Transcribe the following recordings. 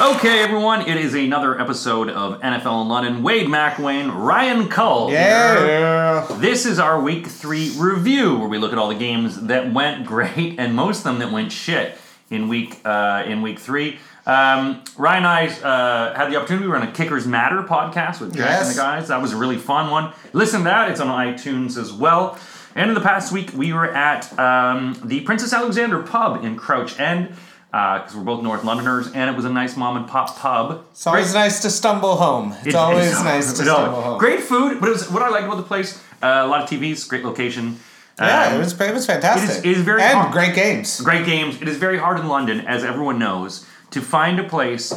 Okay, everyone, it is another episode of NFL in London. Wade McWayne, Ryan Cull. here. Yeah. This is our week three review, where we look at all the games that went great and most of them that went shit in week uh, in week three. Um, Ryan and I uh, had the opportunity. We were on a Kickers Matter podcast with Jack and the guys. That was a really fun one. Listen to that; it's on iTunes as well. And in the past week, we were at um, the Princess Alexander Pub in Crouch End because we're both North Londoners, and it was a nice mom and pop pub. It's always nice to stumble home. It's It- always it's- nice to stumble home. Great food, but it was what I liked about the place. Uh, a lot of TVs, great location. Yeah, Um, it was it was fantastic. it is- it is very and hard. great games. great games. It is very hard in London, as everyone knows, to find a place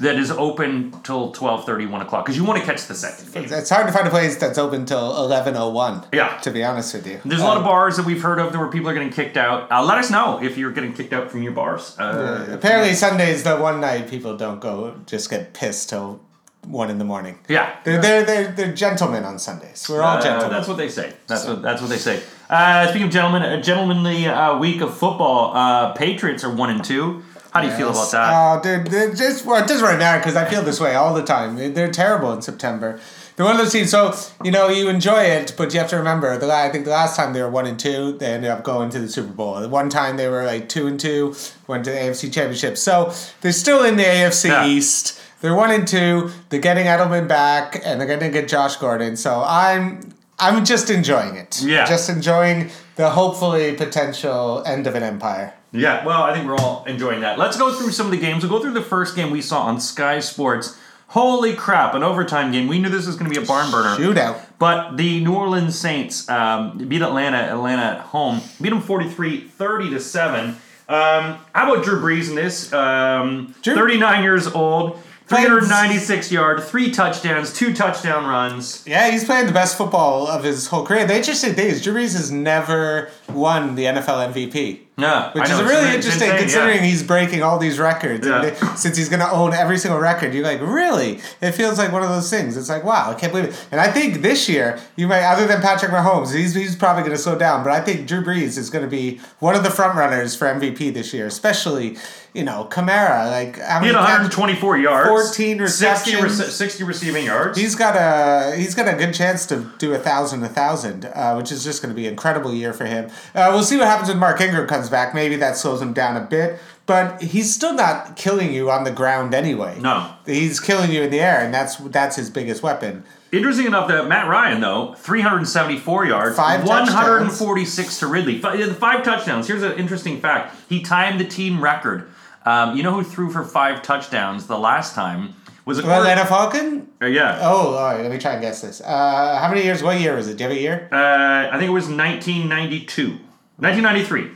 that is open till 12.30, 1 o'clock, because you want to catch the second game. It's hard to find a place that's open till eleven oh one. Yeah. To be honest with you, There's a lot of Um, bars that we've heard of where people are getting kicked out. Uh, let us know if you're getting kicked out from your bars. Uh, Apparently, Sunday's the one night people don't go just get pissed till one in the morning. yeah. They're they're they're, they're gentlemen on Sundays. We're all Uh, gentlemen. that's what they say. That's what that's what they say. Uh, speaking of gentlemen, a gentlemanly uh, week of football. Uh, Patriots are one and two. How do you feel about that? Uh, oh, dude, they're just well, just right now because I feel this way all the time. They- They're terrible in September. They're one of those teams. So you know you enjoy it, but you have to remember the I think the last time they were one and two, they ended up going to the Super Bowl. The one time they were like two and two, went to the AFC Championship. So they're still in the AFC Yeah. East. They're one and two. They're getting Edelman back, and they're going to get Josh Gordon. So I'm I'm just enjoying it. Yeah. just enjoying the hopefully potential end of an empire. Yeah, well, I think we're all enjoying that. Let's go through some of the games. We'll go through the first game we saw on Sky Sports. Holy crap, an overtime game. We knew this was going to be a barn burner. Shootout. But the New Orleans Saints um, beat Atlanta, Atlanta at home, beat them 43 30 to 7. Um, how about Drew Brees in this? Um, Drew- 39 years old, 396 yard, three touchdowns, two touchdown runs. Yeah, he's playing the best football of his whole career. The interesting thing is Drew Brees has never won the NFL MVP. Yeah, Which I know, is it's really interesting insane, yeah. considering he's breaking all these records. Yeah. And they- since he's going to own every single record, you're like, really? It feels like one of those things. It's like, wow, I can't believe it. And I think this year, you might, other than Patrick Mahomes, he's, he's probably going to slow down, but I think Drew Brees is going to be one of the front runners for MVP this year, especially, you know, Kamara. Like, how He many had catch- 124 yards, 14 60, rece- receptions. 60 receiving yards. He's got a he's got a good chance to do a thousand a thousand, uh, which is just going to be an incredible year for him. Uh, we'll see what happens when Mark Ingram comes back. Maybe that slows him down a bit, but he's still not killing you on the ground anyway. No. he's killing you in the air, and that's that's his biggest weapon. Interesting enough that Matt Ryan, though, 374 yards, Five 146 to Ridley. Fi- yeah, Five touchdowns. Here's an interesting fact. He timed the team record. Um, you know who threw for five touchdowns the last time? Was it? Atlanta Falcon. Uh, yeah. Oh, all right. Let me try and guess this. Uh, how many years? What year was it? Do you have a year? Uh, I think it was 1992. 1993.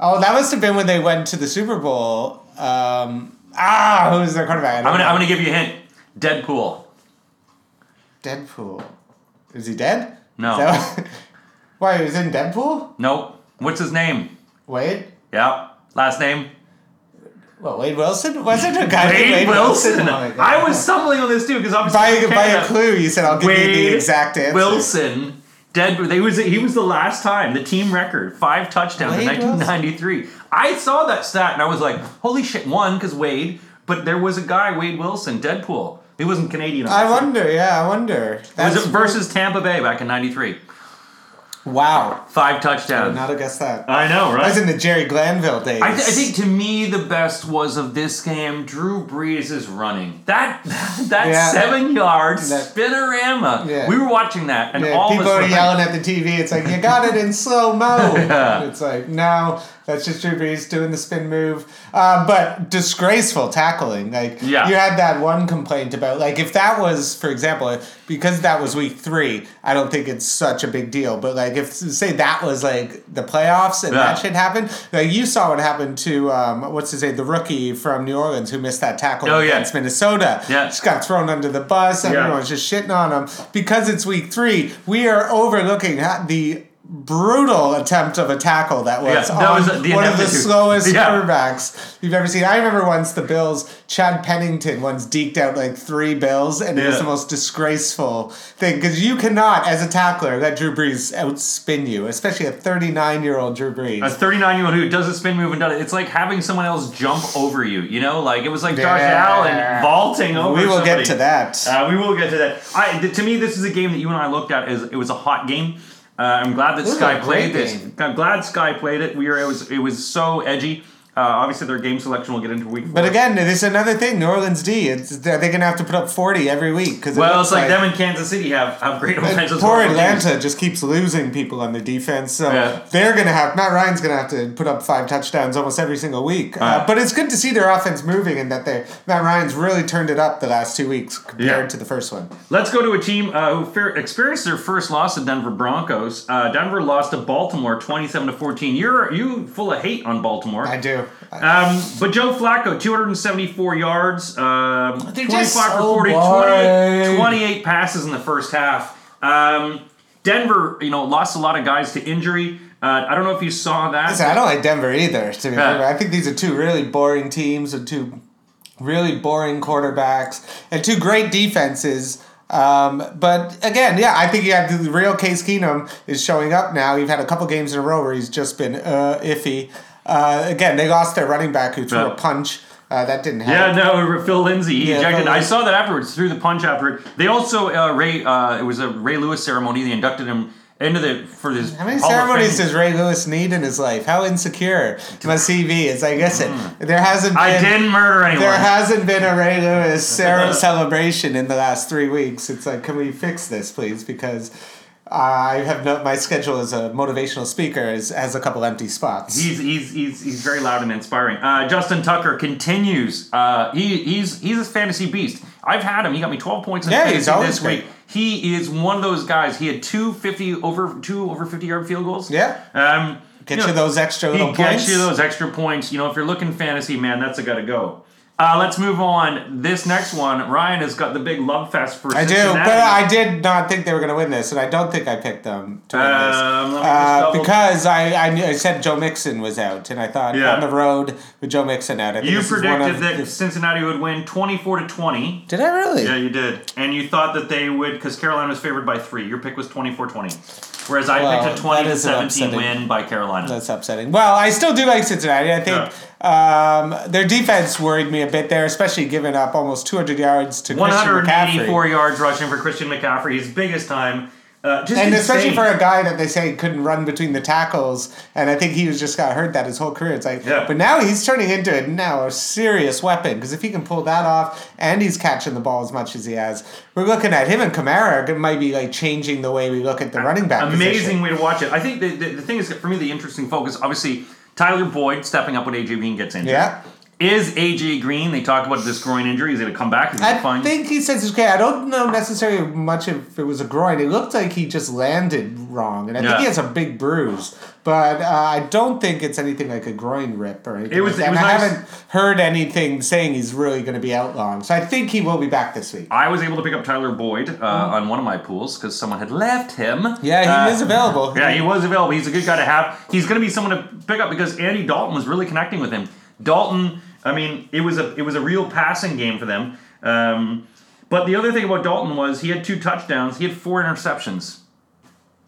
Oh, that must have been when they went to the Super Bowl. Um, ah, who was their quarterback? I'm gonna, know. I'm gonna give you a hint. Deadpool. Deadpool. Is he dead? No. That- Why, he was in Deadpool? Nope. What's his name? Wade? Yeah. Last name? What, Wade Wilson? Wasn't a guy named Wade Wilson. Oh. I was stumbling on this too because obviously By, in by a clue, you said I'll give you the exact answer. Wilson. Dead. They was he was the last time the team record five touchdowns in Wade 1993. I saw that stat and I was like, holy shit! One because Wade, but there was a guy Wade Wilson, Deadpool. He wasn't Canadian. I wonder, yeah, I wonder. Was it versus Tampa Bay back in '93? Wow. Five I touchdowns. not have guessed that. I know, That right? was in the Jerry Glanville days. I, th- I think to me the best was of this game Drew Brees is running that that Yeah. seven yard That- spinorama. Yeah. We were watching that and Yeah, all people are were yelling at the TV. It's like you got it in slow mo. Yeah. It's like no, that's just Drew Brees doing the spin move. Um, but disgraceful tackling. Like Yeah. you had that one complaint about like if that was, for example, because that was week three. I don't think it's such a big deal. But like if say that was like the playoffs and Yeah. that shit happened, like you saw what happened to um, what's his name, the rookie from New Orleans who missed that tackle Oh, yeah. against Minnesota. Yeah. just got thrown under the bus. Yeah. Everyone's just shitting on him because it's week three. We are overlooking the brutal attempt of a tackle that was Yeah, that on was one of the slowest Yeah. quarterbacks you've ever seen. I remember once the Bills, Chad Pennington once deked out like three Bills, and it was the most disgraceful thing because you cannot, as a tackler, let Drew Brees outspin you, especially a 39 year old Drew Brees. A 39 year old who does a spin move and does it. It's like having someone else jump over you. You know, like it was like Josh Yeah. Allen vaulting over. we will somebody. get to that. Uh, we will get to that. I, th- to me, this is a game that you and I looked at as it was a hot game. Uh, I'm glad that This Sky played this. game. I'm glad Sky played it. We were it was it was so edgy. Uh, obviously, their game selection we'll get into week. four. but again, this is another thing. New Orleans D, it's, they're going to have to put up 40 every week. Cause it well, it's like, them in Kansas City have have great offensive. Poor. Atlanta just keeps losing people on the defense, so Yeah. they're gonna have Matt Ryan's gonna have to put up five touchdowns almost every single week. Uh, Right. but it's good to see their offense moving and that they Matt Ryan's really turned it up the last two weeks compared Yeah. to the first one. Let's go to a team uh, who experienced their first loss to Denver Broncos. Uh, Denver lost to Baltimore, twenty-seven to fourteen. You're you full of hate on Baltimore. I do. Um, but Joe Flacco, 274 yards, um, 25 They're just for so 40, boring. 28, 28 passes in the first half. Um, Denver, you know, lost a lot of guys to injury. Uh, I don't know if you saw that. Listen, I don't like Denver either. To be fair, I think these are two really boring teams and two really boring quarterbacks and two great defenses. Um, but again, yeah, I think you have the real Case Keenum is showing up now. You've had a couple games in a row where he's just been uh, iffy. Uh, again, they lost their running back who threw Yeah. a punch. Uh, that didn't happen. Yeah, no, Phil Lindsay. He Yeah, ejected. Phil I saw that afterwards. Threw the punch after it. They also uh, Ray. Uh, it was a Ray Lewis ceremony. They inducted him into the for this. How many Hall ceremonies does Ray Lewis need in his life? How insecure must he be? It's like, listen, there hasn't been. Mm. I didn't murder anyone. There hasn't been a Ray Lewis Sarah celebration in the last three weeks. It's like, can we fix this, please? Because I have no, my schedule as a motivational speaker is, has a couple empty spots. He's, he's, he's, he's very loud and inspiring. Uh, Justin Tucker continues. Uh, he, he's he's a fantasy beast. I've had him. He got me 12 points in Yeah, fantasy this great. week. He is one of those guys. He had two 50 over two over 50 yard field goals. Yeah. Um, Get you you, know, those extra he little gets points. you those extra points. You know, if you're looking fantasy, man, that's a gotta go. Uh, let's move on. This next one, Ryan has got the big love fest for Cincinnati. I do, but I did not think they were going to win this, and I don't think I picked them to win this. Um, let me just Uh, double- because I, I, knew, I said Joe Mixon was out, and I thought Yeah. on the road with Joe Mixon out. I think you this is one predicted of that the- Cincinnati would win 24 to 20. Did I really? Yeah, you did. And you thought that they would, because Carolina was favored by three. Your pick was 24 20. Whereas I Well, picked a 20 that to is an 17 upsetting- win by Carolina. That's upsetting. Well, I still do like Cincinnati. I think um, their defense worried me a bit there, especially giving up almost 200 yards to Christian McCaffrey. 184 yards rushing for Christian McCaffrey, his biggest time. Uh, just And especially for a guy that they say couldn't run between the tackles, and I think he was just got hurt that his whole career. It's like, Yeah. but now he's turning into a, now a serious weapon because if he can pull that off and he's catching the ball as much as he has, we're looking at him and Kamara it might be like changing the way we look at the running back. Amazing position. way to watch it. I think the, the, the thing is, for me, the interesting focus, obviously, Tyler Boyd stepping up when AJ Green gets injured. Yeah. Is AJ Green, they talk about this groin injury, is he going to come back? Is he fine? I fine? think he says it's okay. I don't know necessarily much if it was a groin. It looked like he just landed wrong, and I Yeah. think he has a big bruise. But uh, I don't think it's anything like a groin rip or anything. It was- like that. it was and I haven't heard anything saying he's really going to be out long. So I think he will be back this week. I was able to pick up Tyler Boyd uh, on one of my pools because someone had left him. Mm-hmm. Yeah, he Uh, is available. Yeah, he was available. He's a good guy to have. He's going to be someone to pick up because Andy Dalton was really connecting with him. Dalton, I mean, it was a it was a real passing game for them. Um, but the other thing about Dalton was he had two touchdowns. He had four interceptions.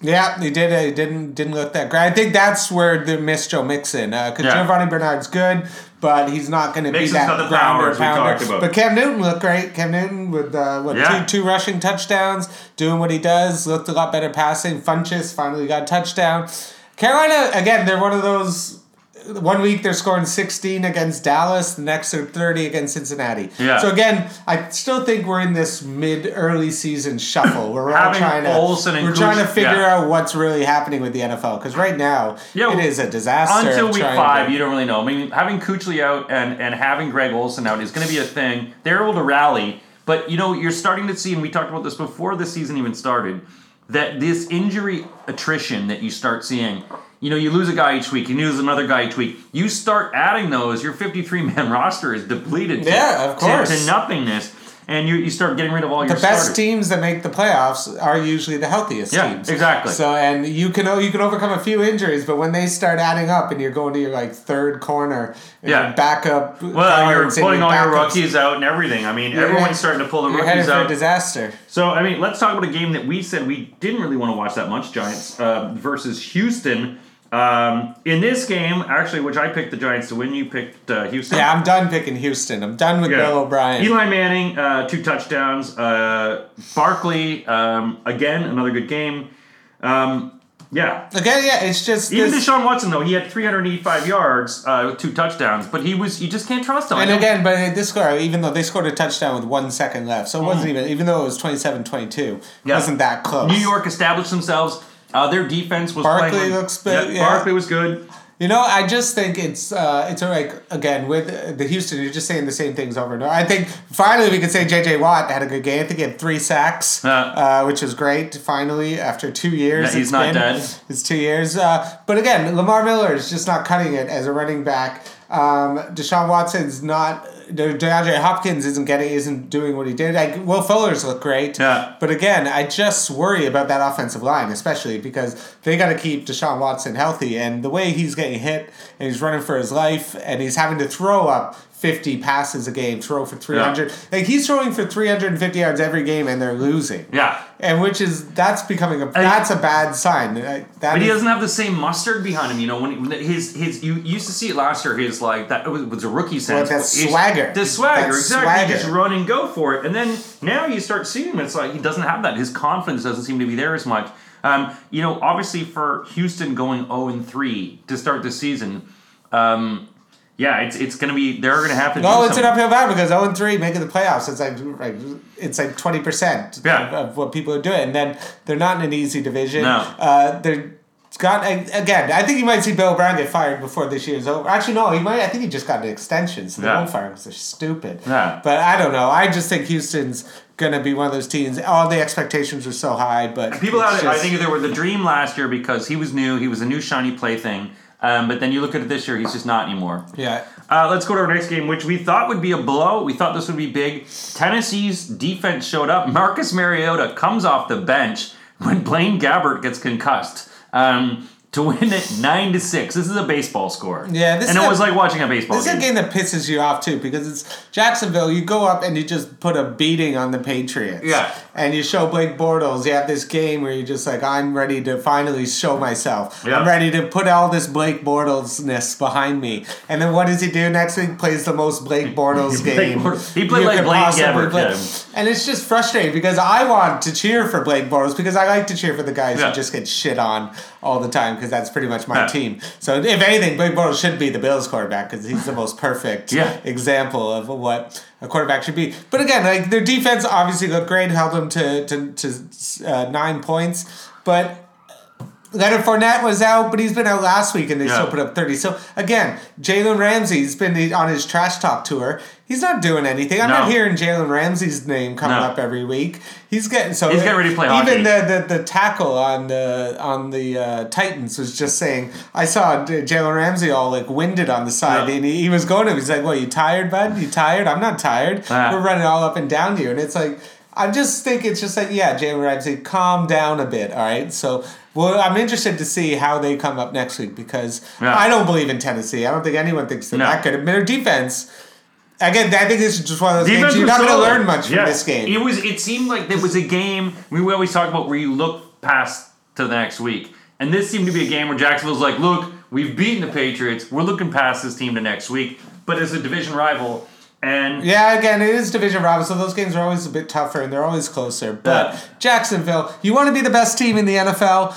Yeah, he did. uh, He didn't didn't look that great. I think that's where they missed Joe Mixon because Yeah. Giovani Bernard's good, but he's not going to be that the grounder power, as we pounder. But Cam Newton looked great. Cam Newton with uh, what Yeah. two two rushing touchdowns, doing what he does. Looked a lot better passing. Funchess finally got a touchdown. Carolina again. They're one of those. One week they're scoring 16 against Dallas, the next they're 30 against Cincinnati. Yeah. So again, I still think we're in this mid early season shuffle we're all trying to Olsen and we're trying to figure yeah. out what's really happening with the NFL because right now Yeah, it is a disaster. Until week five, to- you don't really know. I mean, having Kuechly out and, and having Greg Olsen out is going to be a thing. They're able to rally, but you know, you're starting to see, and we talked about this before the season even started, that this injury attrition that you start seeing, you know, you lose a guy each week, you lose another guy each week. You start adding those, your 53 man roster is depleted to, Yeah, of course. to nothingness. and you, you start getting rid of all your the best starters. teams that make the playoffs are usually the healthiest Yeah, teams. exactly. So and you can you can overcome a few injuries, but when they start adding up and you're going to your like third corner, and Yeah. backup. Well, you're pulling your all your rookies out and everything. I mean, everyone's starting to pull the You're rookies out. disaster. So, I mean, let's talk about a game that we said we didn't really want to watch that much Giants uh, versus Houston. Um, in this game, actually, which I picked the Giants to win, you picked uh, Houston. Yeah, I'm done picking Houston. I'm done with Yeah. Bill O'Brien. Eli Manning, uh, two touchdowns. Uh, Barkley, um, again, another good game. Um, yeah. Again, yeah, it's just Even this- Deshaun Watson, though, he had 385 yards uh, with two touchdowns, but he was you just can't trust him. And again, but this score, even though they scored a touchdown with one second left, so it wasn't Mm. even, even though it was 27 22, Yeah. it wasn't that close. New York established themselves. Uh, their defense was Barkley playing. looks good, yeah. Barkley was good. You know, I just think it's uh, it's like again with the Houston, you're just saying the same things over and over. I think finally we could say J.J. Watt had a good game. I think he had three sacks, Yeah. uh, which was great. Finally, after two years, he's not been. dead. It's two years, uh, but again, Lamar Miller is just not cutting it as a running back. Um, Deshaun Watson's not. De- DeAndre Hopkins isn't getting, isn't doing what he did. Like Will Fuller's look great, Yeah. but again, I just worry about that offensive line, especially because they got to keep Deshaun Watson healthy, and the way he's getting hit and he's running for his life, and he's having to throw up fifty passes a game, throw for three hundred. Like he's throwing for three hundred and fifty yards every game, and they're losing. Yeah. And which is that's becoming a that's a bad sign. That But he doesn't have the same mustard behind him, you know. When, when his his you used to see it last year. His like that was, was a rookie sense. that His- swagger. The swagger, That exactly. swagger. Just run and go for it. And then now you start seeing him. It's like he doesn't have that. His confidence doesn't seem to be there as much. Um, you know, obviously for Houston going zero and three to start the season. Um, yeah, it's it's gonna be they're gonna have to. No, it's an uphill battle because 0 and 3 making the playoffs. It's like, it's like twenty percent Yeah. of, what people are doing, and then they're not in an easy division. No. uh, they're got again. I think you might see Bill Brown get fired before this year's over. Actually, no, he might. I think he just got an extension, so they Yeah. won't fire him because they're stupid. Yeah. But I don't know. I just think Houston's gonna be one of those teams. All the expectations were so high, but People had, I just- think there were the dream last year because he was new, he was a new shiny plaything. Um, but then you look at it this year, he's just not anymore. yeah. Uh, let's go to our next game, which we thought would be a blow. We thought this would be big. Tennessee's defense showed up. Marcus Mariota comes off the bench when Blaine Gabbert gets concussed. Um, to win it nine to six. This is a baseball score. Yeah, this and it a- was like watching a baseball This is a game. game that pisses you off too because it's Jacksonville. You go up and you just put a beating on the Patriots. Yeah. And you show Blake Bortles. You have this game where you're just like, I'm ready to finally show myself. Yeah. I'm ready to put all this Blake Bortlesness behind me. And then what does he do next week? Plays the most Blake Bortles Blake game. He played like Blaine Gabbert play. And it's just frustrating because I want to cheer for Blake Bortles because I like to cheer for the guys Yeah. who just get shit on all the time because that's pretty much my Yeah. team. So if anything, Blake Bortles should be the Bills quarterback because he's the most perfect example of what a quarterback should be. But again, like their defense obviously looked great, held them to to, to uh, nine points, but. Leonard Fournette was out, but he's been out last week, and they Yeah. still put up thirty. So again, Jalen Ramsey's been on his trash talk tour. He's not doing anything. I'm No. not hearing Jalen Ramsey's name coming No. up every week. He's getting so He's getting ready to play Even hockey. the, the the tackle on the on the uh, Titans was just saying. I saw Jalen Ramsey all like winded on the side, and he, he was going to. him. He's like, "What? You tired, bud? You tired? I'm not tired. Yeah. We're running all up and down you." And it's like. I just think it's just like yeah, Jalen Ramsey, calm down a bit, all right. So, well, I'm interested to see how they come up next week because Yeah. I don't believe in Tennessee. I don't think anyone thinks they're No. that good. I mean, their defense. Again, I think this is just one of those Defense games you're not going to learn much Yeah. from this game. It was. It seemed like there was a game we always talk about where you look past to the next week, and this seemed to be a game where Jacksonville's like, "Look, we've beaten the Patriots. We're looking past this team to next week." But as a division rival, and Yeah, again, it is division rival, so those games are always a bit tougher and they're always closer. But Yeah. Jacksonville, you want to be the best team in the NFL,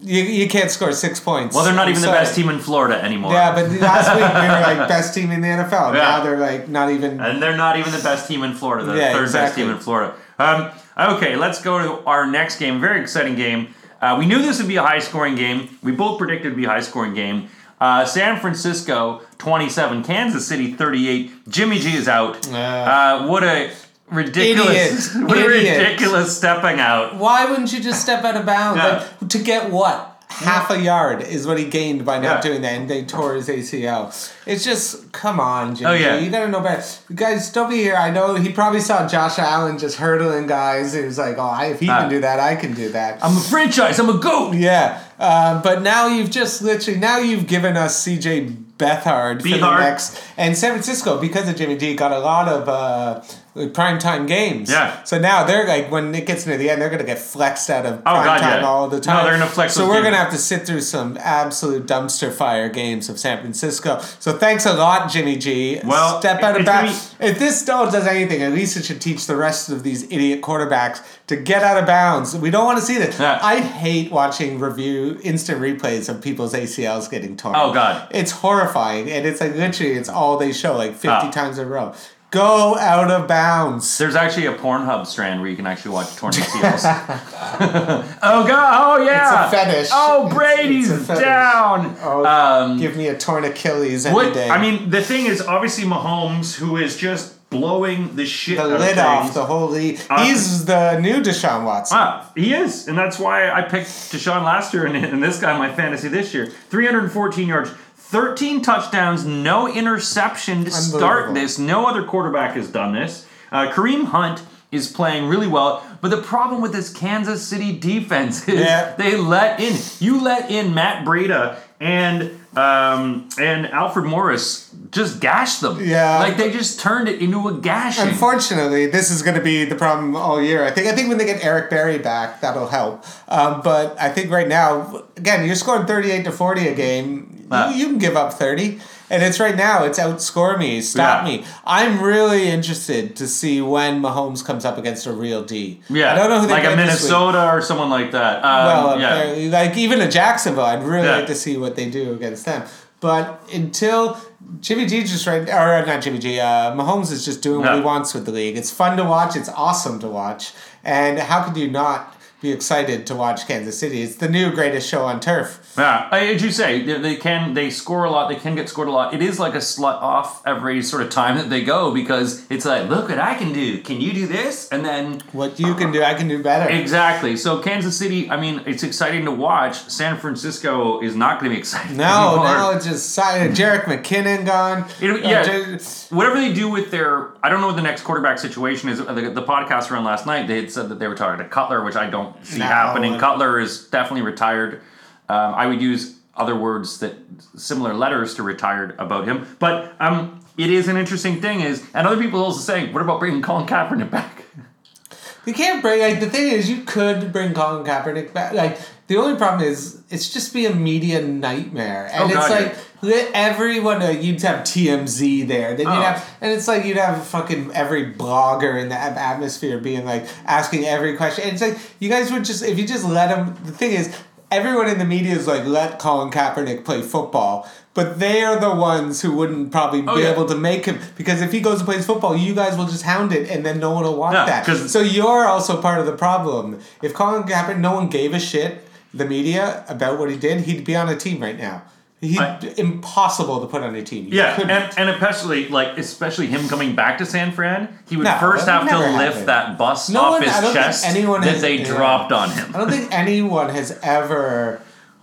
you, you can't score six points. well, they're not I'm even the best team in Florida anymore. Yeah, but last week they were like best team in the NFL. Yeah. Now they're like not even. and they're not even the best team in Florida. The Yeah, third best team in Florida. Um, okay, let's go to our next game. Very exciting game. Uh, we knew this would be a high scoring game. We both predicted it would be a high scoring game. Uh, San Francisco 27, Kansas City 38. Jimmy G is out. Uh. Uh, what a ridiculous, Idiot. what a ridiculous stepping out. Why wouldn't you just step out of bounds Yeah. like, to get what? Half a yard is what he gained by not Yeah. doing that, and they tore his ACL. It's just, come on, Jimmy. Oh, yeah. You gotta know better. You guys, don't be here. I know he probably saw Josh Allen just hurdling guys. He was like, oh, I- if he Ah. can do that, I can do that. I'm a franchise. I'm a goat. Yeah, um, but now you've just literally now you've given us CJ Beathard for the next and San Francisco because of Jimmy G got a lot of uh, like primetime games. Yeah. So now they're like when it gets near the end, they're gonna get flexed out of Oh, primetime God, yeah. all the No, time. they're gonna flex So we're gonna have to sit through some absolute dumpster fire games of San Francisco. So thanks a lot, Jimmy G. Well, step out of bounds. If this still does anything, at least it should teach the rest of these idiot quarterbacks to get out of bounds. We don't want to see this. Yeah. I hate watching review instant replays of people's ACLs getting torn. Oh, God. it's horrifying, and it's like literally it's all they show like fifty Ah. times in a row. Go out of bounds. There's actually a Pornhub strand where you can actually watch torn ACLs. oh god! Oh yeah! It's a fetish. Oh It's- Brady's it's fetish. down. Oh, um, Give me a torn Achilles any day. I mean, the thing is, obviously Mahomes, who is just blowing the shit the lid of off the whole league. Uh, He's the new Deshaun Watson. Ah, he is, and that's why I picked Deshaun last year, and, and this guy in my fantasy this year. 314 yards, 13 touchdowns, no interception to start this. No other quarterback has done this. Uh, Kareem Hunt is playing really well, but the problem with this Kansas City defense is Yeah. they let in. You let in Matt Breida and um, and Alfred Morris just gashed them. Yeah. like they just turned it into a gash. Unfortunately, this is going to be the problem all year. I think. I think when they get Eric Berry back, that'll help. Um, but I think right now, again, you're scoring thirty-eight to forty a game. Ah. you, you can give up thirty, and it's right now. It's outscore me, stop Yeah. me. I'm really interested to see when Mahomes comes up against a real D. yeah, I don't know who they like a played this week. Minnesota or someone like that. Um, Well, yeah. like even a Jacksonville, I'd really Yeah. like to see what they do against them. But until Jimmy G just right, or not Jimmy G, uh, Mahomes is just doing what he wants with the league. It's fun to watch. It's awesome to watch. And how could you not be excited to watch Kansas City? It's the new greatest show on turf. Yeah, as you say, they, can they score a lot. They can get scored a lot. It is like a slut off every sort of time that they go because it's like, look what I can do. Can you do this? And then What you can do, I can do better. exactly. So Kansas City. I mean, it's exciting to watch. San Francisco is not going to be exciting. No, anymore. no, it's just. Jerick McKinnon gone. It- Uh, yeah. J- Whatever they do with their, I don't know what the next quarterback situation is. The, the podcast ran last night. They had said that they were talking to Cutler, which I don't see No. happening. Cutler is definitely retired. Um, I would use other words that similar letters to retired about him. But um, it is an interesting thing. Is and other people also say, what about bringing Colin Kaepernick back? You can't bring like the thing is you could bring Colin Kaepernick back. Like the only problem is it's just be a media nightmare, and Oh, it's God, like let everyone uh, you'd have TMZ there, then Oh. you'd have, and it's like you'd have fucking every blogger in the atmosphere being like asking every question. And it's like you guys would just if you just let them. The thing is. Everyone in the media is like, let Colin Kaepernick play football. But they are the ones who wouldn't probably Oh, be yeah. able to make him. Because if he goes and plays football, you guys will just hound it and then no one will watch Yeah, that. So you're also part of the problem. If Colin Kaepernick, no one gave a shit, the media about what he did, he'd be on a team right now. He'd I- impossible to put on a team. You Yeah, couldn't. and, and especially like especially him coming back to San Fran, he would No, first have to lift happen. that bus No off one- his I don't think chest anyone that has- they yeah. dropped on him. I don't think anyone has ever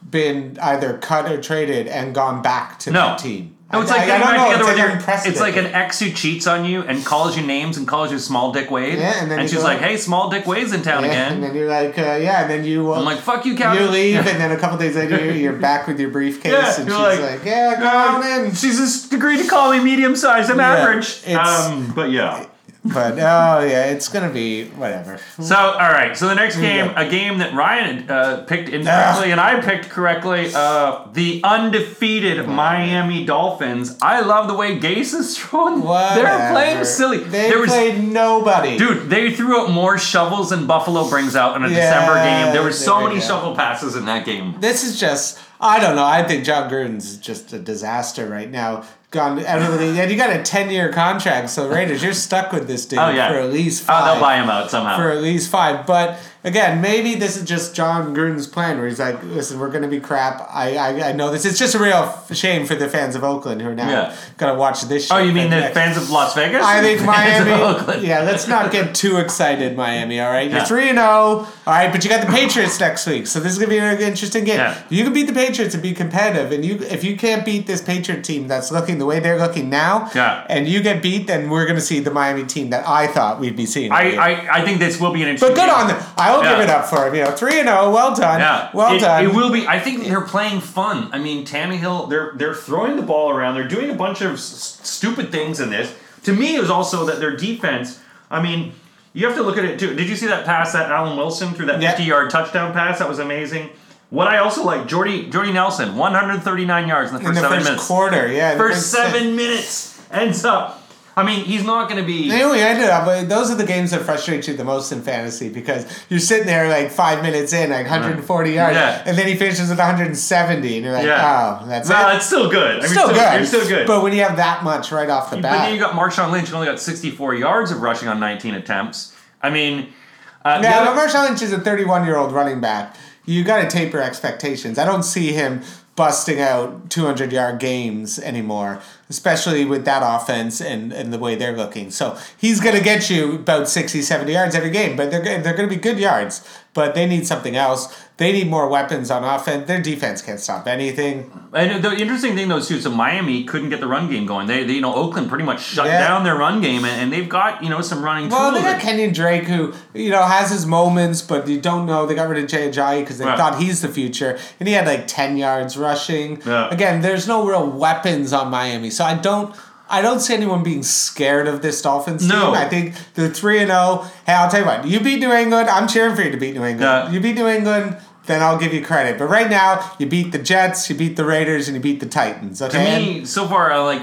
been either cut or traded and gone back to No. that team. No, it's I- like I, I getting don't back know. together It's with like your. It's like an ex who cheats on you and calls you names and calls you Small Dick Wade. Yeah, and then you she's like, "Hey, Small Dick Wade's in town yeah, again." and then you're like, uh, yeah, and then you. Uh, I'm like, "Fuck you, Captain." you leave, and then a couple days later, you're- back with your briefcase, Yeah, and she's like, like, "Yeah, go Uh, on in." she's just agreed to call me medium sized. I'm Yeah, average. it's- Um, but yeah. But oh yeah, it's gonna be whatever. So, all right. So the next game, a game that Ryan uh, picked incorrectly and I picked correctly, uh, the undefeated Miami Dolphins. I love the way Gase is throwing. They're playing silly. They there was, played nobody. dude, they threw out more shovels than Buffalo brings out in a Yeah, December game. There were so many go. shovel passes in that game. This is just I don't know. I think Jon Gruden's just a disaster right now. Gone out of the league, and you got a ten year contract. So Raiders, you're stuck with this dude Oh yeah, for at least Oh, five. they'll buy him out somehow. for at least five. But again, maybe this is just Jon Gruden's plan, where he's like, "Listen, we're going to be crap. I, I I know this. It's just a real f- shame for the fans of Oakland who are now Yeah. going to watch this. Show. Oh, you mean the next- fans of Las Vegas? I think Miami. Yeah, let's not get too excited, Miami. All right, you're Yeah. three and zero. All right, but you got the Patriots next week, so this is gonna be an interesting game. Yeah. You can beat the Patriots and be competitive, and you if you can't beat this Patriot team that's looking the way they're looking now, Yeah. and you get beat, then we're gonna see the Miami team that I thought we'd be seeing. I, I, I think this will be an interesting but good game. on them. I will Yeah. give it up for him. You know, three and zero. Well done. Yeah, Well it, done. It will be. I think they're playing fun. I mean, Tannehill, they're they're throwing the ball around. They're doing a bunch of s- stupid things in this. To me, it was also that their defense. I mean, you have to look at it too. Did you see that pass that Albert Wilson through that Yeah. 50 yard touchdown pass? That was amazing. What I also like, Jordy Jordy Nelson, 139 yards in the first in the seven first minutes. quarter. Yeah, First seven minutes ends up. I mean, he's not going to be. They only ended up. but Those are the games that frustrate you the most in fantasy because you're sitting there like five minutes in, like 140 yards, Yeah. and then he finishes with 170, and you're like, Yeah. oh, that's Well, it. it's still good. I mean, still, good. You're still good. But when you have that much right off the bat. But then you got Marshawn Lynch, who only got 64 yards of rushing on 19 attempts. I mean, uh, yeah, other- but Marshawn Lynch is a 31 year old running back. You got to taper expectations. I don't see him busting out 200 yard games anymore, especially with that offense and, and the way they're looking. So he's going to get you about 60, 70 yards every game, but they're, they're going to be good yards. But they need something else. They need more weapons on offense. Their defense can't stop anything. and the interesting thing, though, too, so Miami couldn't get the run game going. They, they you know, Oakland pretty much shut Yeah. down their run game, and, and they've got, you know, some running Well, they got Kenyon Drake, who you know has his moments, but you don't know. They got rid of Jay Ajayi because they Right. thought he's the future, and he had like ten yards rushing. Yeah. Again, there's no real weapons on Miami, so I don't. I don't see anyone being scared of this Dolphins No. team. I think they're three and zero. Hey, I'll tell you what. You beat New England. I'm cheering for you to beat New England. Yeah. You beat New England. Then I'll give you credit. But right now, you beat the Jets, you beat the Raiders, and you beat the Titans. to me, so far, I like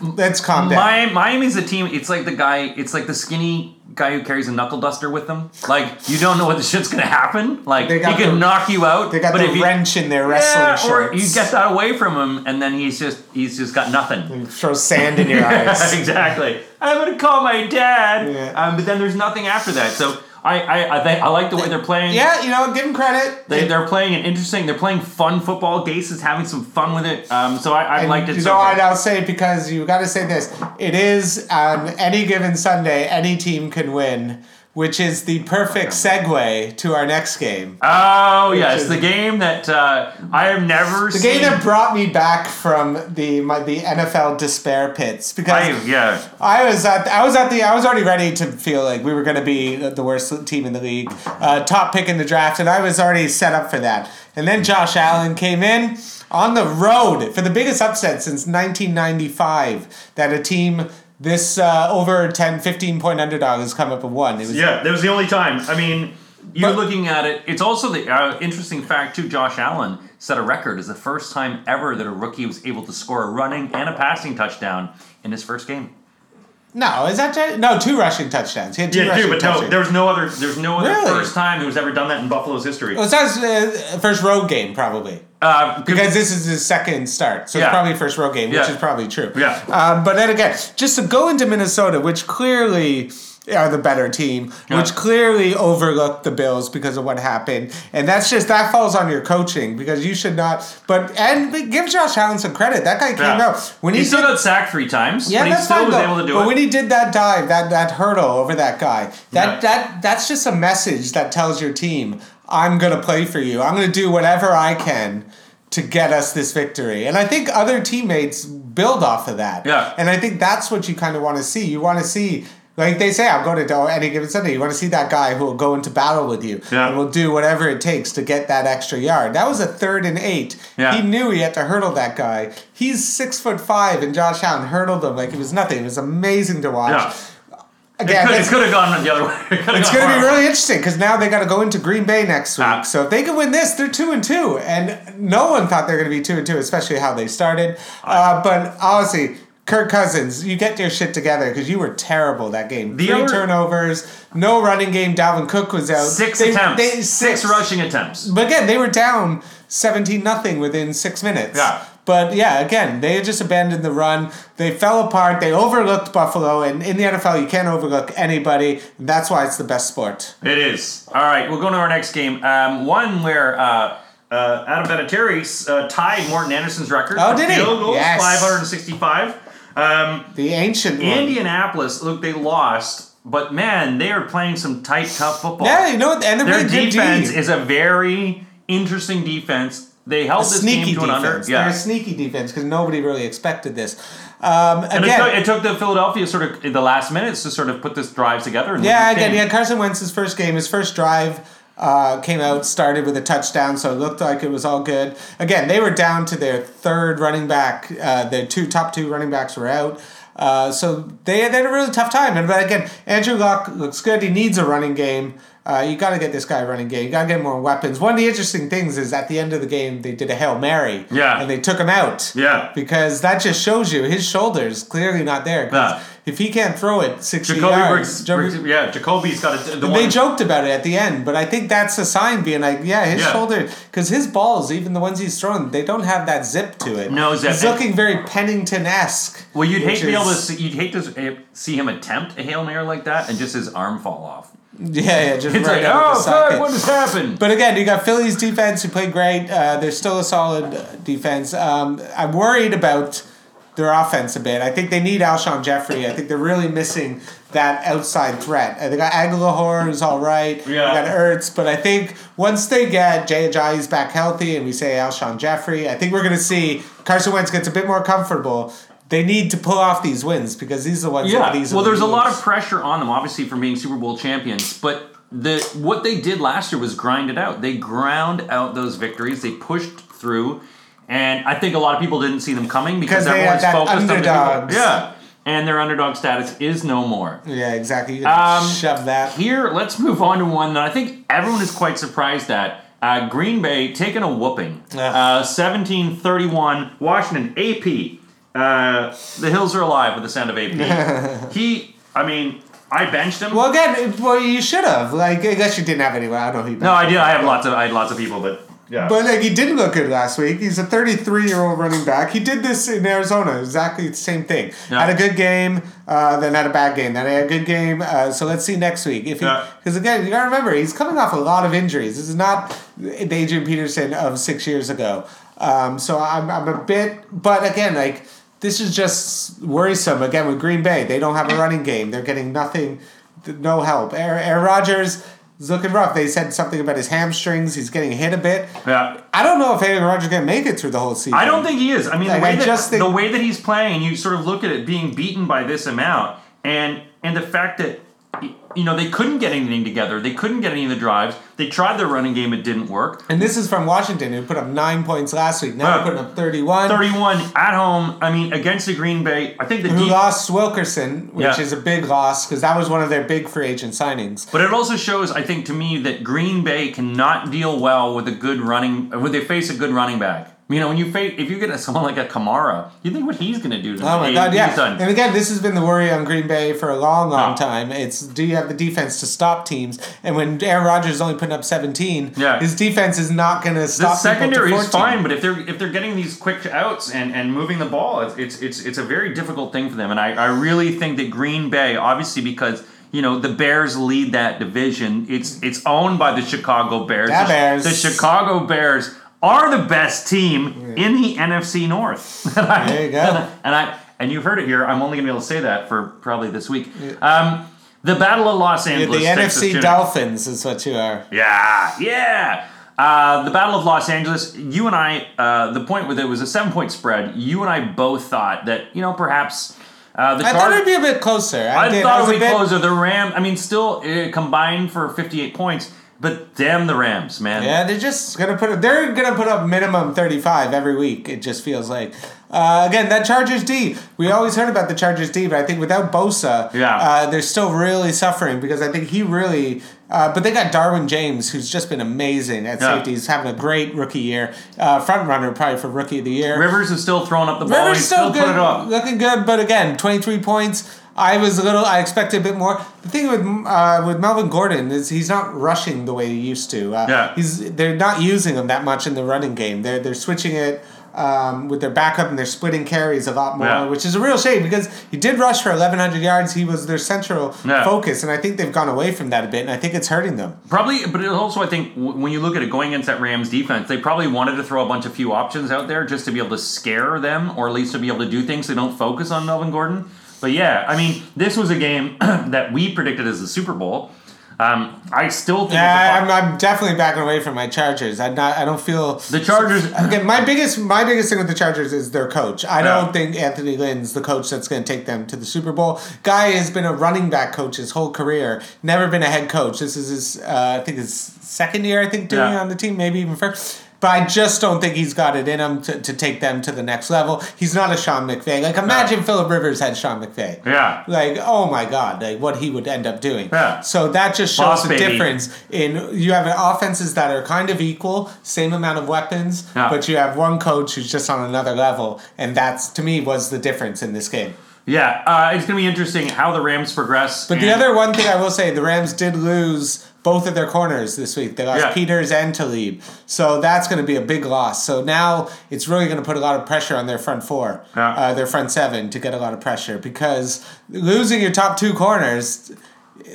let's calm down. Miami, Miami's a team. It's like the guy. It's like the skinny guy who carries a knuckle duster with them. Like you don't know what the shit's gonna happen. Like he the- knock you out. they got but the if you, wrench in their wrestling yeah, or you get that away from him, and then he's just he's just got nothing. Throw sand in your eyes. exactly. I'm gonna call my dad. Yeah. Um, but then there's nothing after that. So I I I, think, I like the way they're playing. Yeah, you know, give them credit. They, they're playing an interesting. They're playing fun football. Gase is having some fun with it. Um, so I, I And liked it. You so know far. what? I'll say it because you got to say this. It is on any given Sunday, any team can win, which is the perfect segue to our next game. Oh yes, is- the game that uh, I have never seen. The seen. game that brought me back from the my, the NFL despair pits because I, yeah. I was at I was at the I was already ready to feel like we were going to be the worst team in the league, uh, top pick in the draft, and I was already set up for that. And then Josh Allen came in on the road for the biggest upset since 1995 that a team this uh, over 10, 15 point underdog has come up and won. It was Yeah, that was the only time. I mean, you're But- looking at it. It's also the uh, interesting fact too. Josh Allen set a record as the first time ever that a rookie was able to score a running and a passing touchdown in his first game. No, is that right? no two rushing touchdowns? He had two Yeah, rushing dude, but no, touchdowns. there's no other. There's no other Really? first time who's ever done that in Buffalo's history. was that his uh, first road game probably? Uh, Because this is his second start, so Yeah. it's probably first road game, which Yeah. is probably true. Yeah. Um, but then again, just to go into Minnesota, which clearly are the better team, Yeah. which clearly overlooked the Bills because of what happened, and that's just that falls on your coaching because you should not. But and give Josh Allen some credit. That guy came yeah. out when he he still did- got sacked three times, yeah, but he still fine. was though. able to do it. but it. when he did that dive, that that hurdle over that guy, that Yeah. that that's just a message that tells your team, I'm gonna play for you. I'm gonna do whatever I can to get us this victory. And I think other teammates build off of that. Yeah. And I think that's what you kind of want to see. You want to see. Like they say, I'm going to any given Sunday. You want to see that guy who will go into battle with you Yeah. and will do whatever it takes to get that extra yard. That was a third and eight. Yeah. He knew he had to hurdle that guy. He's six foot five, and Josh Allen hurdled him like it was nothing. It was amazing to watch. yeah, Again, it could have gone the other way. It it's going to be really interesting because now they got to go into Green Bay next week. Ah. so if they can win this, they're two and two, and no one thought they were going to be two and two, especially how they started. Uh, but honestly. Kirk Cousins, you get your shit together because you were terrible that game. The Three other- turnovers, no running game. Dalvin Cook was out. Six They- attempts, they- six rushing attempts. But again, they were down 17 nothing within six minutes. Yeah. But yeah, again, they had just abandoned the run. They fell apart. They overlooked Buffalo, and in the NFL, you can't overlook anybody. That's why it's the best sport. It is. All right, we'll go to our next game. Um, one where uh, uh, Adam Vinatieri uh, tied Morten Andersen's record. Oh, did he? Goals, Yes. 565. Um, The ancient one. Indianapolis, look, they lost, but man, they are playing some tight, tough football. Yeah, you know what? And they're Their defense is a very interesting defense. They held a this sneaky game to an under. defense. They're Yeah. a sneaky defense because nobody really expected this. Um, And it again, took, it took the Philadelphia sort of in the last minutes to sort of put this drive together. And Yeah, again, yeah. Carson Wentz's first game, his first drive uh, came out, started with a touchdown, so it looked like it was all good. Again, they were down to their third running back. Uh, their two top two running backs were out. Uh, so they, they had a really tough time. And but again, Andrew Luck looks good. He needs a running game. Uh, you got to get this guy a running game. You got to get more weapons. One of the interesting things is at the end of the game, they did a Hail Mary. Yeah. And they took him out. Yeah. Because that just shows you his shoulders clearly not there. Yeah. If he can't throw it 60 Jacoby yards, Brissett, Jacoby- Brissett- yeah, Jacoby's got it. the they one. joked about it at the end, but I think that's a sign being like, yeah, his Yeah. shoulder, because his balls, even the ones he's throwing, they don't have that zip to it. No zip. He's looking very Pennington esque. Well, you'd hate to be able to see, you'd hate to see him attempt a hail mary like that and just his arm fall off. Yeah, yeah, just It's right like, out of oh the fuck, socket. what has happened? But again, you got Philly's defense who played great. Uh, they're still a solid uh, defense. Um, I'm worried about their offense a bit. I think they need Alshon Jeffery. I think they're really missing that outside threat. Uh, they got Agholor is all right. Yeah. They got Ertz, but I think once they get Jay Ajayi's back healthy and we say Alshon Jeffery, I think we're going to see Carson Wentz gets a bit more comfortable. They need to pull off these wins because these are the ones Yeah. that these Well, there's a lot of pressure on them, obviously, from being Super Bowl champions. But the what they did last year was grind it out. They ground out those victories. They pushed through, and I think a lot of people didn't see them coming because, they everyone's that focused on the. Yeah, and their underdog status is no more. Yeah, exactly. You can Um, shove that. Here, let's move on to one that I think everyone is quite surprised at. Uh, Green Bay taking a whooping. Yeah. Uh, 17-31, Washington, AP. Uh, the hills are alive with the sound of AP. he, I mean, I benched him. Well, again, it- well, you should have. Like, I guess you didn't have anyone. I don't know who you no, I did. I have lots of, I had lots of people, but yeah. But like, he didn't look good last week. He's a 33 year old running back. He did this in Arizona, exactly the same thing. Yeah. Had a good game, uh, then had a bad game, then had a good game. Uh, so let's see next week if he. Yeah. Because again, you gotta remember he's coming off a lot of injuries. This is not the Adrian Peterson of six years ago. Um, so I'm I'm a bit, but again, like this is just worrisome. Again with Green Bay, they don't have a running game. They're getting nothing, no help. Aaron, Aaron Rodgers. Is looking rough. They said something about his hamstrings. He's getting hit a bit. yeah. I don't know if Aaron Rodgers can make it through the whole season. I don't think he is. I mean, Like, the, way I that, just think- the way that he's playing, you sort of look at it being beaten by this amount, and and the fact that you know they couldn't get anything together, they couldn't get any of the drives. They tried their running game, it didn't work. And this is from Washington, who put up nine points last week. Now Yeah. they're putting up thirty-one. 31 at home. I mean, against the Green Bay, I think the Who deep, lost Wilkerson, which Yeah. is a big loss because that was one of their big free agent signings. But it also shows, I think, to me that Green Bay cannot deal well with a good running when they face a good running back. You know, when you face if you get a, someone like a Kamara, you think what he's going to do to Oh my god, yeah. done. And again, this has been the worry on Green Bay for a long, long Oh. time. It's do you have the defense to stop teams? And when Aaron Rodgers is only putting up seventeen, Yeah. his defense is not going to stop. to secondary is fine, but if they're if they're getting these quick outs and, and moving the ball, it's, it's it's it's a very difficult thing for them. And I, I really think that Green Bay, obviously because you know the Bears lead that division, it's it's owned by the Chicago Bears. The, Bears. the Chicago Bears are the best team in the NFC North. I- There you go. And I, and I you heard it here. I'm only gonna be able to say that for probably this week. Um, the Battle of Los Angeles. the Texas NFC Dolphins is what you are. yeah, yeah. Uh, the Battle of Los Angeles. You and I. Uh, the point with it was a seven-point spread. You and I both thought that you know perhaps uh, the I thought it'd be a bit closer. I did. thought it would be bit- closer. The Ram. I mean, still uh, combined for fifty-eight points, but damn the Rams, man. Yeah, they're just gonna put. They're gonna put up minimum thirty five every week. It just feels like. Uh, again, that Chargers D. We always heard about the Chargers D, but I think without Bosa, Yeah. uh, they're still really suffering because I think he really. Uh, but they got Derwin James, who's just been amazing at Yeah. safety. He's having a great rookie year. Uh, front runner probably for rookie of the year. Rivers is still throwing up the ball. Rivers still still good, put it up. looking good, but again, twenty three points. I was a little. I expected a bit more. The thing with uh, with Melvin Gordon is he's not rushing the way he used to. Uh, Yeah. he's they're not using him that much in the running game. They're they're switching it um, with their backup and they're splitting carries a lot more, Yeah. which is a real shame because he did rush for 1,100 yards. He was their central Yeah. focus, and I think they've gone away from that a bit, and I think it's hurting them. Probably, but it also I think w- when you look at it going against that Rams defense, they probably wanted to throw a bunch of few options out there just to be able to scare them, or at least to be able to do things. They don't focus on Melvin Gordon. But yeah, I mean, this was a game that we predicted as the Super Bowl. Um, I still think Yeah, I'm, I'm definitely backing away from my Chargers. I'm not. I don't feel the Chargers. Again, my biggest my biggest thing with the Chargers is their coach. I Yeah. don't think Anthony Lynn's the coach that's going to take them to the Super Bowl. Guy has been a running back coach his whole career, never been a head coach. This is his uh, I think his second year I think doing Yeah. it on the team, maybe even first. But I just don't think he's got it in him to, to take them to the next level. He's not a Sean McVay. Like imagine Philip Rivers had Sean McVay. Yeah. Like, oh my God, like what he would end up doing. Yeah. So that just shows Boss the baby. difference in you have offenses that are kind of equal, same amount of weapons, Yeah. but you have one coach who's just on another level, and that's to me was the difference in this game. Yeah, uh, it's going to be interesting how the Rams progress. But the other one thing I will say, the Rams did lose both of their corners this week. They lost Yeah. Peters and Talib, so that's going to be a big loss. So now it's really going to put a lot of pressure on their front four, Yeah. uh, their front seven, to get a lot of pressure because losing your top two corners.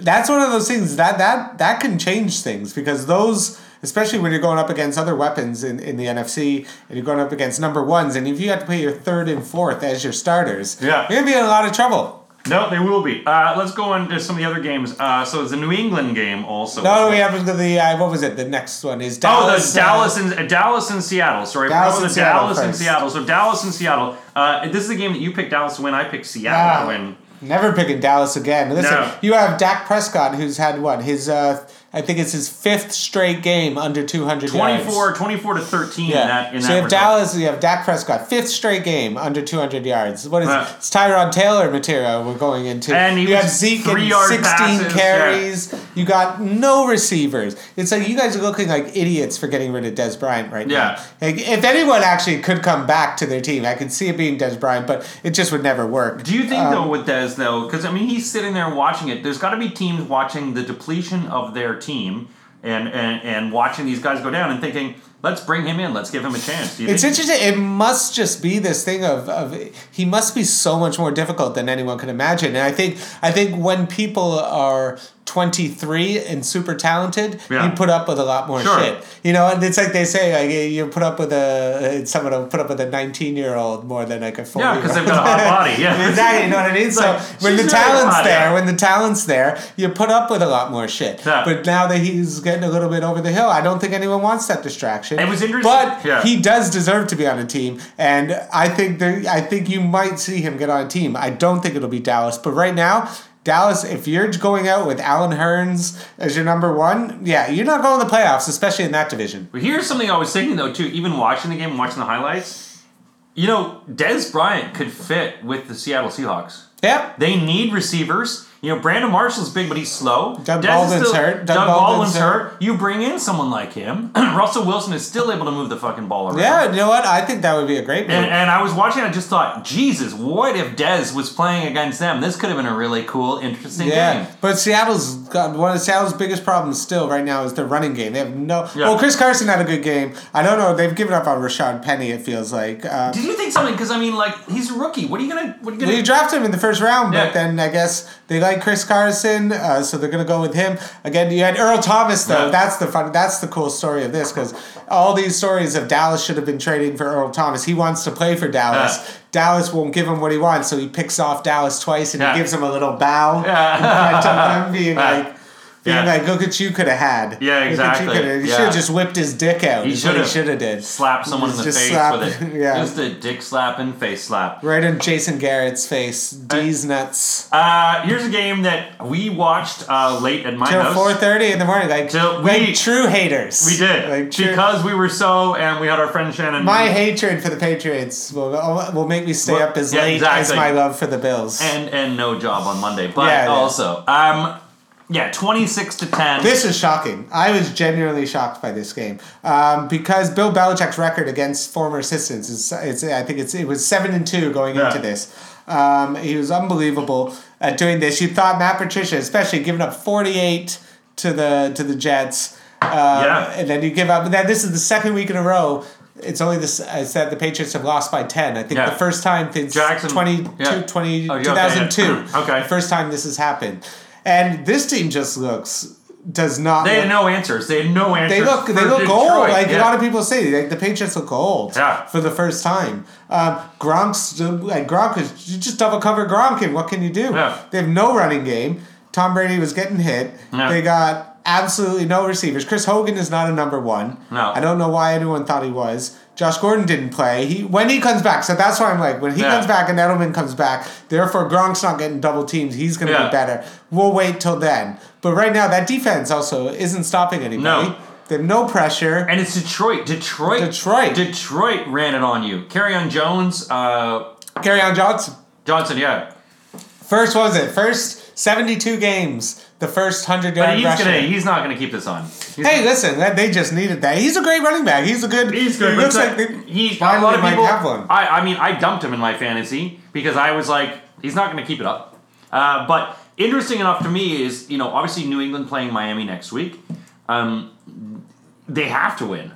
That's one of those things that that that can change things because those especially when you're going up against other weapons in, in the NFC and you're going up against number ones and if you have to play your third and fourth as your starters, Yeah. you're gonna be in a lot of trouble. No, they will be. Uh, let's go on to some of the other games. Uh, so it's a New England game also. No, we have the, the uh, what was it? The next one is Dallas. Oh, the uh, Dallas and uh, Dallas and Seattle. Sorry, Dallas and the Seattle Dallas and. Seattle. So Dallas and Seattle. Uh, this is a game that you picked Dallas to win. I picked Seattle Ah. to win. Never picking Dallas again. Listen, No. you have Dak Prescott, who's had what his uh, I think it's his fifth straight game under two hundred 24, 24 to thirteen. Yeah. In that, in so that you have result. Dallas, you have Dak Prescott, fifth straight game under 200 yards. What is Yeah. it? It's Tyrod Taylor material we're going into. And you have Zeke and three-yard 16 passes, carries. You got no receivers. It's like you guys are looking like idiots for getting rid of Dez Bryant right Yeah. now. Like, if anyone actually could come back to their team, I could see it being Dez Bryant, but it just would never work. Do you think Um, though with Dez though, because I mean he's sitting there watching it. There's got to be teams watching the depletion of their team and, and and watching these guys go down and thinking, let's bring him in, let's give him a chance. It's think? interesting. It must just be this thing of, of he must be so much more difficult than anyone can imagine. And I think I think when people are twenty three and super talented, Yeah. you put up with a lot more Sure. shit. You know, and it's like they say, like you put up with a uh, someone will put up with a nineteen year old more than like a four. Yeah, because they've got a hot body. Yeah, Exactly, you know what I mean. So when the talent's hot, there, yeah. when the talent's there, you put up with a lot more shit. Yeah. But now that he's getting a little bit over the hill, I don't think anyone wants that distraction. It was interesting- but yeah. he does deserve to be on a team, and I think there, I think you might see him get on a team. I don't think it'll be Dallas, but right now. Dallas, if you're going out with Allen Hurns as your number one, yeah, you're not going to the playoffs, especially in that division. But here's something I was thinking though too. Even watching the game, watching the highlights, you know, Dez Bryant could fit with the Seattle Seahawks. Yep. They need receivers. You know, Brandon Marshall's big, but he's slow. Doug Dez Baldwin's hurt. Doug, Doug Baldwin's, Baldwin's hurt. You bring in someone like him. Russell Wilson is still able to move the fucking ball around. Yeah, you know what? I think that would be a great move. And, and I was watching, I just thought, Jesus, what if Dez was playing against them? This could have been a really cool, interesting Yeah, game. but Seattle's got one of Seattle's biggest problems still right now is their running game. They have no. Yeah. Well, Chris Carson had a good game. I don't know. They've given up on Rashad Penny. It feels like. Um, Did you think something? Because I mean, like, he's a rookie. What are you gonna? What are you well, gonna? you drafted him in the first round, Yeah. but then I guess they like Chris Carson, uh, so they're gonna go with him again. You had Earl Thomas though. Yeah. That's the fun. That's the cool story of this because all these stories of Dallas should have been trading for Earl Thomas. He wants to play for Dallas. Yeah. Dallas won't give him what he wants, so he picks off Dallas twice and Yeah. he gives him a little bow Yeah. in front of them, being like. Being Yeah. like, you could have had. Yeah, exactly. You, coulda- Yeah. should have just whipped his dick out. He should have. should have did. slap someone in the face slap- with it. yeah. Just a dick slap and face slap. Right in Jason Garrett's face. D's nuts. Uh, here's a game that we watched uh, late at my Till house. four thirty in the morning, like Till like we- true haters. We did Like true, because we were so, and we had our friend Shannon. my hatred for the Patriots will will make me stay Well, up as yeah, late as my love for the Bills. and and no job on Monday, but also, um, yeah, twenty six to ten. This is shocking. I was genuinely shocked by this game um, because Bill Belichick's record against former assistants is it's I think it's it was seven and two going Yeah. into this. Um, he was unbelievable at doing this. You thought Matt Patricia, especially giving up forty eight to the to the Jets, um, Yeah. and then you give up. And then this is the second week in a row. It's only this. I said the Patriots have lost by ten. I think Yeah. the first time since Jackson- 20, yeah. 20 Oh, yeah, okay, 2002. yeah. Okay. The first time this has happened, and this team just looks does not. They look, had no answers. They had no answers. they look they look Detroit. old. Like yeah. a lot of people say, like the Patriots look old. Yeah. For the first time, um, Gronk's like Gronk is you just double cover Gronk, and what can you do? Yeah. They have no running game. Tom Brady was getting hit. Yeah. They got absolutely no receivers. Chris Hogan is not a number one. No. I don't know why anyone thought he was. Josh Gordon didn't play. He when he comes back, so that's why I'm like when he Yeah. comes back and Edelman comes back. Therefore, Gronk's not getting double teams. He's going to Yeah. be better. We'll wait till then. But right now, that defense also isn't stopping anybody. No. They have no pressure. And it's Detroit. Detroit. Detroit. Detroit ran it on you. Kerryon Jones. Uh, Kerryon Johnson. Johnson, yeah. First, what was it? First 72 games. The first 100 But yard he's rusher. gonna. He's not gonna keep this on. He's Hey, listen, that- they just needed that. He's a great running back. He's a good. He's good. He looks like like- they he. A lot of might people. have one. I. I mean, I dumped him in my fantasy because I was like, he's not going to keep it up. Uh, but interesting enough to me is, you know, obviously New England playing Miami next week. Um, they have to win.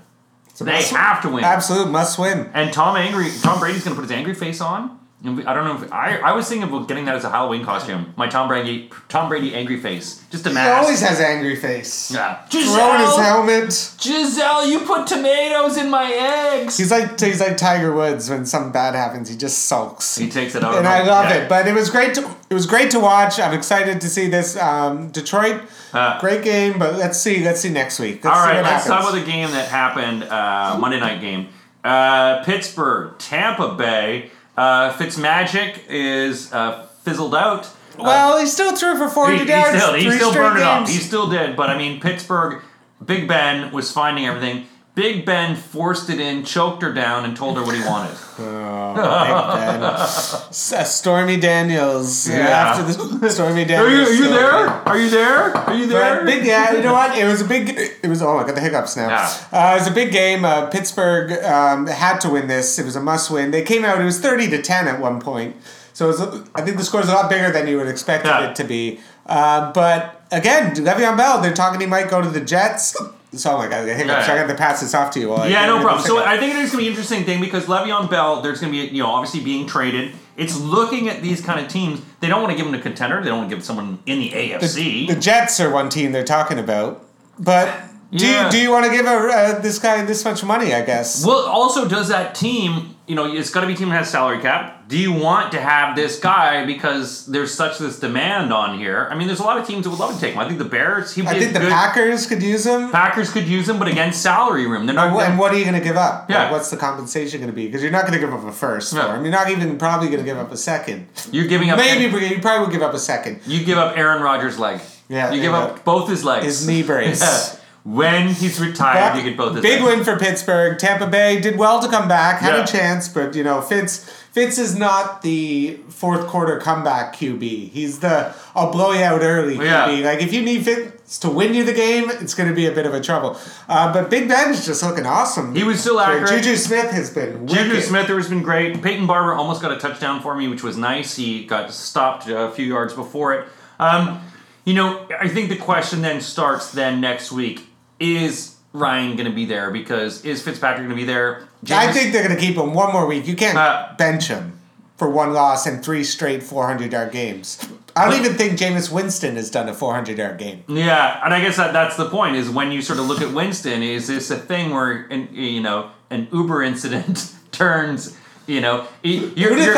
They have to win. Absolute must win. And Tom angry. Tom Brady's going to put his angry face on. I don't know if I. I was thinking about getting that as a Halloween costume. My Tom Brady. Tom Brady angry face. Just a mask. He always has angry face. Yeah. Throwing his helmet. Gisele, you put tomatoes in my eggs. He's like he's like Tiger Woods when something bad happens. He just sulks. He takes it out. and I love Yeah. it. But it was great to it was great to watch. I'm excited to see this um, Detroit. Uh, great game, but let's see. Let's see next week. Let's All right, let's talk about the game that happened uh, Monday night game. Uh, Pittsburgh, Tampa Bay. Uh, Fitzmagic is uh, fizzled out. Uh, Well, he still threw for 400 he, he yards. still, he still burned it up. games. He still did, but I mean, Pittsburgh, Big Ben was finding everything. Big Ben forced it in, choked her down, and told her what he wanted. Oh, Big Ben. Stormy Daniels. Yeah. after the Stormy Daniels. Are you, are you there? Are you there? Are you there? But big, yeah, you know what? It was a big. It was. Oh, I got the hiccups now. Yeah. Uh, it was a big game. Uh, Pittsburgh um, had to win this. It was a must win. They came out. It was thirty to ten at one point. So it was, I think the score is a lot bigger than you would expect Yeah. it to be. Uh, but again, Le'Veon Bell. They're talking he might go to the Jets. So god, the hiccups. Yeah. I got to pass this off to you. while Yeah, no problem. So. I think it is going to be an interesting thing because Le'Veon Bell, there's going to be, you know, obviously being traded. It's looking at these kind of teams. They don't want to give him a contender. They don't want to give someone in the AFC. the Jets are one team they're talking about. But do Yeah. you do you want to give a, uh, this guy this much money? I guess. well, also, does that team, you know, it's got to be a team that has salary cap. Do you want to have this guy because there's such this demand on here? I mean, there's a lot of teams that would love to take him. I think the Bears, he would I think the good, Packers could use him. Packers could use him, but again, salary room. They're not. And what, and what are you going to give up? Yeah. Like, what's the compensation going to be? Because you're not going to give up a first Yeah. for him. You're not even probably going to give up a second. you're giving up. Maybe you probably would give up a second. You give up Aaron Rodgers' leg. Yeah, You give up both his legs. His knee brace. Yeah. When he's retired, you get both his big win for Pittsburgh. Tampa Bay did well to come back, had Yeah. a chance, but you know Fitz Fitz is not the fourth quarter comeback QB. He's the I'll blow you out early QB. Yeah. Like if you need Fitz to win you the game, it's going to be a bit of a trouble. Uh, but Big Ben's just looking awesome. He was still accurate. Juju Smith has been Juju wicked. Smith has been great. Peyton Barber almost got a touchdown for me, which was nice. He got stopped a few yards before it. Um, you know, I think the question then starts then next week: Is Ryan going to be there? Because is Fitzpatrick going to be there? I think they're going to keep him one more week. You can't Uh, bench him for one loss and three straight 400 yard games. I don't even think Jameis Winston has done a 400 yard game. Yeah, and I guess that that's the point is when you sort of look at Winston, is this a thing where an, you know an Uber incident turns. You know, your, your, your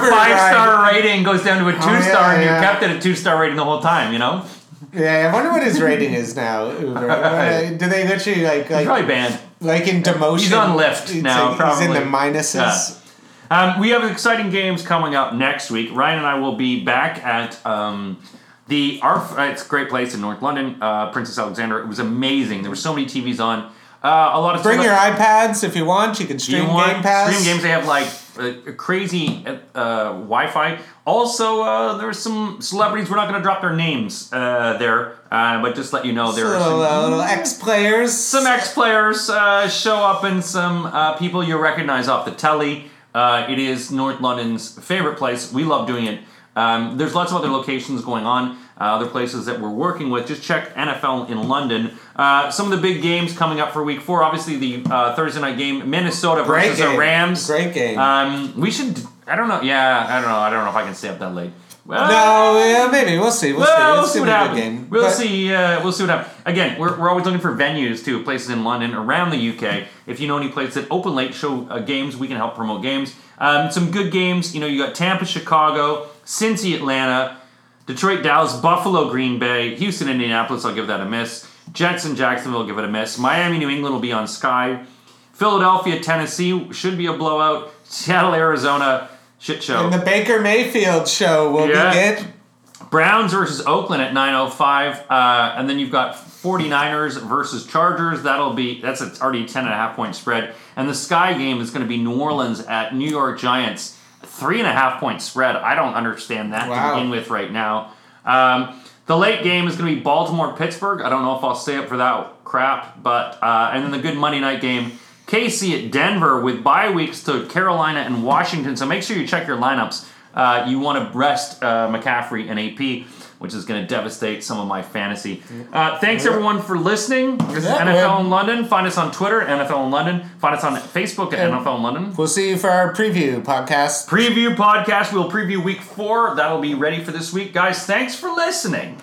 five star rating goes down to a two Oh, yeah, star, and yeah. you kept it a two star rating the whole time. You know, Yeah, I wonder what his rating is now. Uber. Uh, Do they literally like like probably banned. like in demotion? He's on Lyft now, like He's in the probably. minuses. Um, we have exciting games coming up next week. Ryan and I will be back at um, the our uh, it's a great place in North London, uh, Princess Alexander. It was amazing. There were so many TVs on. Uh, a lot of Bring your iPads if you want. You can stream you want Game Pass. stream games? They have like uh, crazy uh, Wi-Fi. Also, uh, there's some celebrities. We're not going to drop their names uh, there, uh, but just let you know there are some, little ex players. some ex players uh, show up and some uh, people you recognize off the telly. Uh, it is North London's favorite place. We love doing it. Um, there's lots of other locations going on. Uh, other places that we're working with, just check NFL in London. Uh, some of the big games coming up for week four. Obviously, the uh, Thursday night game, Minnesota Great versus the. Rams. Great game. Um, we should. I don't know. Yeah, I don't know. I don't know if I can stay up that late. Well, no, yeah, maybe we'll see. We'll, well, see. we'll see what gonna be a happens. game. We'll But- see. Uh, we'll see what happens. Again, we're, we're always looking for venues too, places in London, around the UK. If you know any places that open late, show uh, games, we can help promote games. Um, some good games. You know, you got Tampa, Chicago, Cincy, Atlanta, Detroit, Dallas, Buffalo, Green Bay, Houston, Indianapolis. I'll give that a miss. Jets and Jacksonville, give it a miss. Miami, New England will be on Sky. Philadelphia, Tennessee should be a blowout. Seattle, Arizona, shit show. And the Baker Mayfield show will Yeah. be good. Browns versus Oakland at 9:05, uh, and then you've got 49ers versus Chargers. That'll be that's already a 10 and a half point spread. And the Sky game is going to be New Orleans at New York Giants, three and a half point spread. I don't understand that to begin with right now. Um, the late game is going to be Baltimore Pittsburgh. I don't know if I'll stay up for that crap, but uh, and then the good Monday night game. KC at Denver with bye weeks to Carolina and Washington. So make sure you check your lineups. Uh, you want to rest uh, McCaffrey and AP, which is going to devastate some of my fantasy. Uh, thanks everyone for listening. This is Yeah, NFL well- in London. Find us on Twitter, NFL in London. Find us on Facebook at NFL in London. We'll see you for our preview podcast. Preview podcast. We'll preview week four. That'll be ready for this week, guys. Thanks for listening.